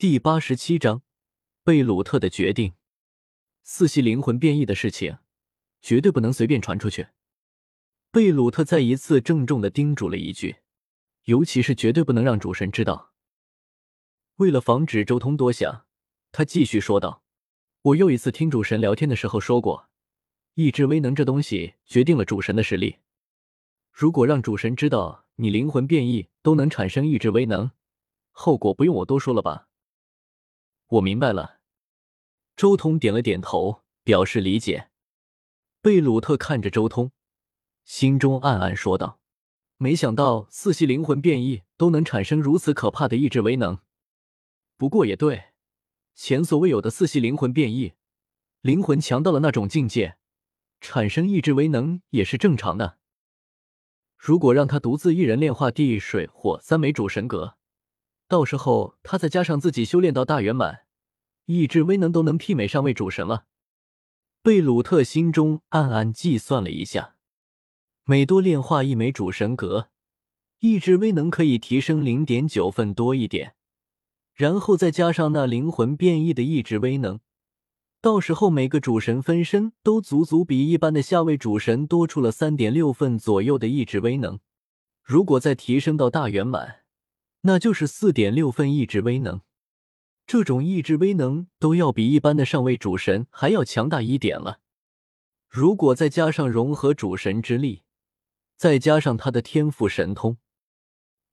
第八十七章，贝鲁特的决定。四系灵魂变异的事情，绝对不能随便传出去。贝鲁特再一次郑重的叮嘱了一句，尤其是绝对不能让主神知道。为了防止周通多想，他继续说道：“我又一次听主神聊天的时候说过，意志威能这东西决定了主神的实力。如果让主神知道你灵魂变异都能产生意志威能，后果不用我多说了吧？”我明白了，周通点了点头，表示理解。贝鲁特看着周通，心中暗暗说道：“没想到四系灵魂变异都能产生如此可怕的意志威能。不过也对，前所未有的四系灵魂变异，灵魂强到了那种境界，产生意志威能也是正常的。如果让他独自一人炼化地、水、火三枚主神格。”到时候他再加上自己修炼到大圆满，意志威能都能媲美上位主神了。贝鲁特心中暗暗计算了一下，每多炼化一枚主神格，意志威能可以提升零点九份多一点，然后再加上那灵魂变异的意志威能，到时候每个主神分身都足足比一般的下位主神多出了三点六份左右的意志威能。如果再提升到大圆满，那就是四点六份意志威能，这种意志威能都要比一般的上位主神还要强大一点了。如果再加上融合主神之力，再加上他的天赋神通，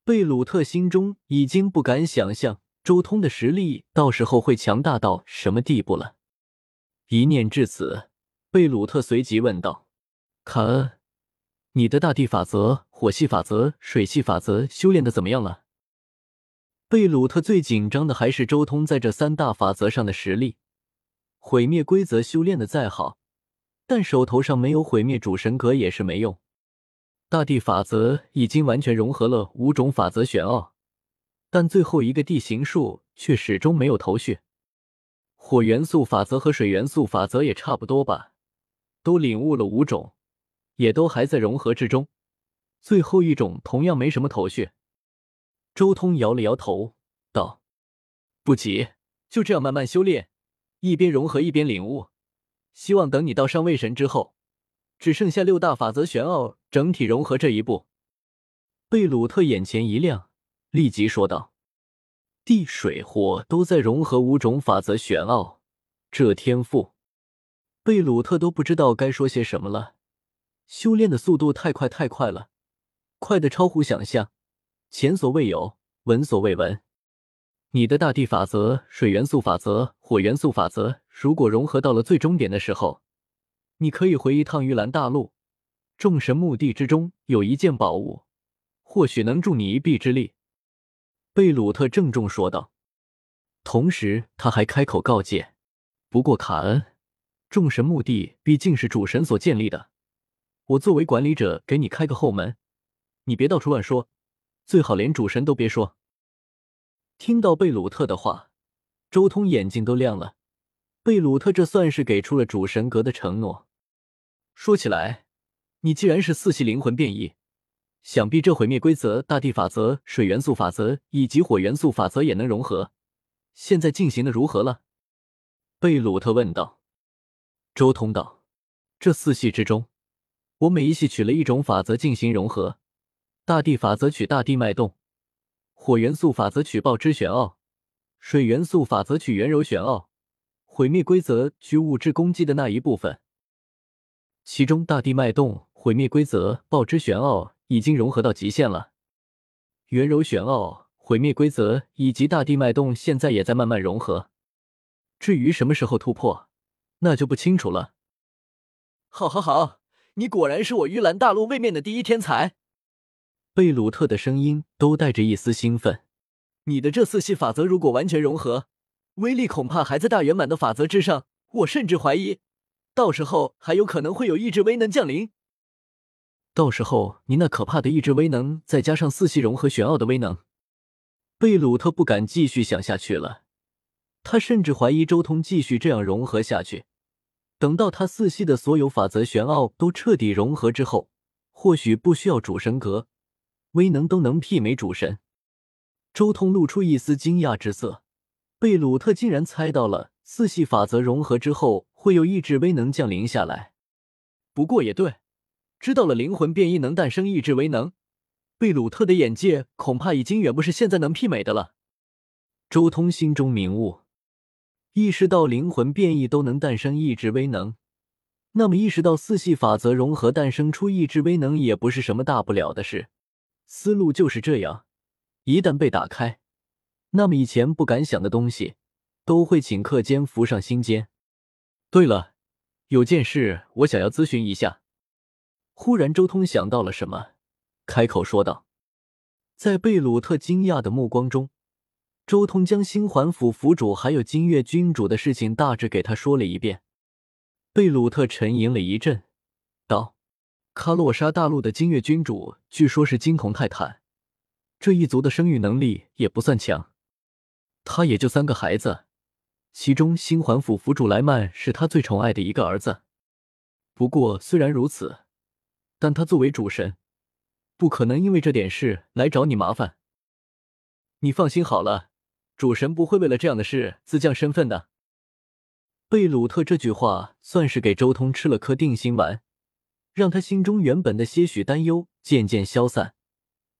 贝鲁特心中已经不敢想象周通的实力到时候会强大到什么地步了。一念至此，贝鲁特随即问道：“卡恩，你的大地法则、火系法则、水系法则修炼的怎么样了？”贝鲁特最紧张的还是周通在这三大法则上的实力。毁灭规则修炼的再好，但手头上没有毁灭主神格也是没用。大地法则已经完全融合了五种法则玄奥，但最后一个地形术却始终没有头绪。火元素法则和水元素法则也差不多吧，都领悟了五种，也都还在融合之中。最后一种同样没什么头绪。周通摇了摇头，道：“不急，就这样慢慢修炼，一边融合一边领悟。希望等你到上位神之后，只剩下六大法则玄奥整体融合这一步。”贝鲁特眼前一亮，立即说道：“地、水、火都在融合五种法则玄奥，这天赋……”贝鲁特都不知道该说些什么了。修炼的速度太快太快了，快的超乎想象。前所未有，闻所未闻。你的大地法则、水元素法则、火元素法则，如果融合到了最终点的时候，你可以回一趟玉兰大陆。众神墓地之中有一件宝物，或许能助你一臂之力。”贝鲁特郑重说道。同时，他还开口告诫：“不过，卡恩，众神墓地毕竟是主神所建立的，我作为管理者，给你开个后门，你别到处乱说。”最好连主神都别说。听到贝鲁特的话，周通眼睛都亮了。贝鲁特这算是给出了主神格的承诺。说起来，你既然是四系灵魂变异，想必这毁灭规则、大地法则、水元素法则以及火元素法则也能融合。现在进行的如何了？贝鲁特问道。周通道：“这四系之中，我每一系取了一种法则进行融合。”大地法则取大地脉动，火元素法则取爆之玄奥，水元素法则取圆柔玄奥，毁灭规则取物质攻击的那一部分。其中大地脉动、毁灭规则、爆之玄奥已经融合到极限了，圆柔玄奥、毁灭规则以及大地脉动现在也在慢慢融合。至于什么时候突破，那就不清楚了。好，好，好，你果然是我玉兰大陆位面的第一天才。贝鲁特的声音都带着一丝兴奋。你的这四系法则如果完全融合，威力恐怕还在大圆满的法则之上。我甚至怀疑，到时候还有可能会有意志威能降临。到时候你那可怕的意志威能，再加上四系融合玄奥的威能，贝鲁特不敢继续想下去了。他甚至怀疑周通继续这样融合下去，等到他四系的所有法则玄奥都彻底融合之后，或许不需要主神格。威能都能媲美主神，周通露出一丝惊讶之色。贝鲁特竟然猜到了四系法则融合之后会有意志威能降临下来。不过也对，知道了灵魂变异能诞生意志威能，贝鲁特的眼界恐怕已经远不是现在能媲美的了。周通心中明悟，意识到灵魂变异都能诞生意志威能，那么意识到四系法则融合诞生出意志威能也不是什么大不了的事。思路就是这样，一旦被打开，那么以前不敢想的东西都会顷刻间浮上心间。对了，有件事我想要咨询一下。忽然，周通想到了什么，开口说道。在贝鲁特惊讶的目光中，周通将星环府府主还有金月君主的事情大致给他说了一遍。贝鲁特沉吟了一阵，道。卡洛莎大陆的金月君主，据说是金童泰坦，这一族的生育能力也不算强。他也就三个孩子，其中星环府府主莱曼是他最宠爱的一个儿子。不过虽然如此，但他作为主神，不可能因为这点事来找你麻烦。你放心好了，主神不会为了这样的事自降身份的。贝鲁特这句话算是给周通吃了颗定心丸。让他心中原本的些许担忧渐渐消散，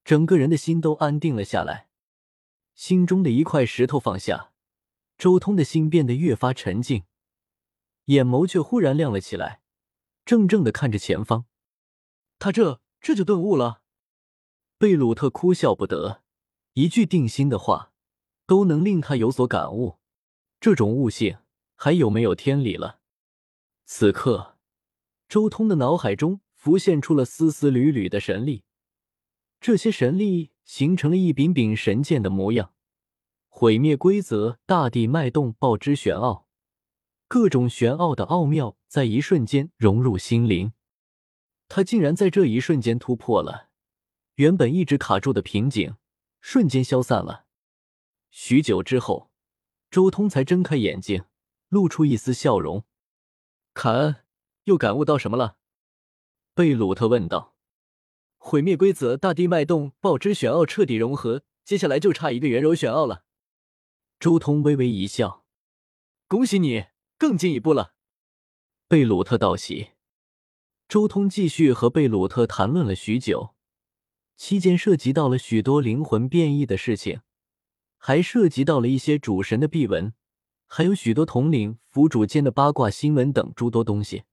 整个人的心都安定了下来。心中的一块石头放下，周通的心变得越发沉静，眼眸却忽然亮了起来，怔怔的看着前方。他这这就顿悟了？贝鲁特哭笑不得，一句定心的话都能令他有所感悟，这种悟性还有没有天理了？此刻。周通的脑海中浮现出了丝丝缕缕的神力，这些神力形成了一柄柄神剑的模样。毁灭规则，大地脉动，爆之玄奥，各种玄奥的奥妙在一瞬间融入心灵。他竟然在这一瞬间突破了原本一直卡住的瓶颈，瞬间消散了。许久之后，周通才睁开眼睛，露出一丝笑容。凯恩。又感悟到什么了？贝鲁特问道。毁灭规则，大地脉动，爆之玄奥彻底融合，接下来就差一个圆柔玄奥了。周通微微一笑：“恭喜你，更进一步了。”贝鲁特道喜。周通继续和贝鲁特谈论了许久，期间涉及到了许多灵魂变异的事情，还涉及到了一些主神的秘闻，还有许多统领府主间的八卦新闻等诸多东西。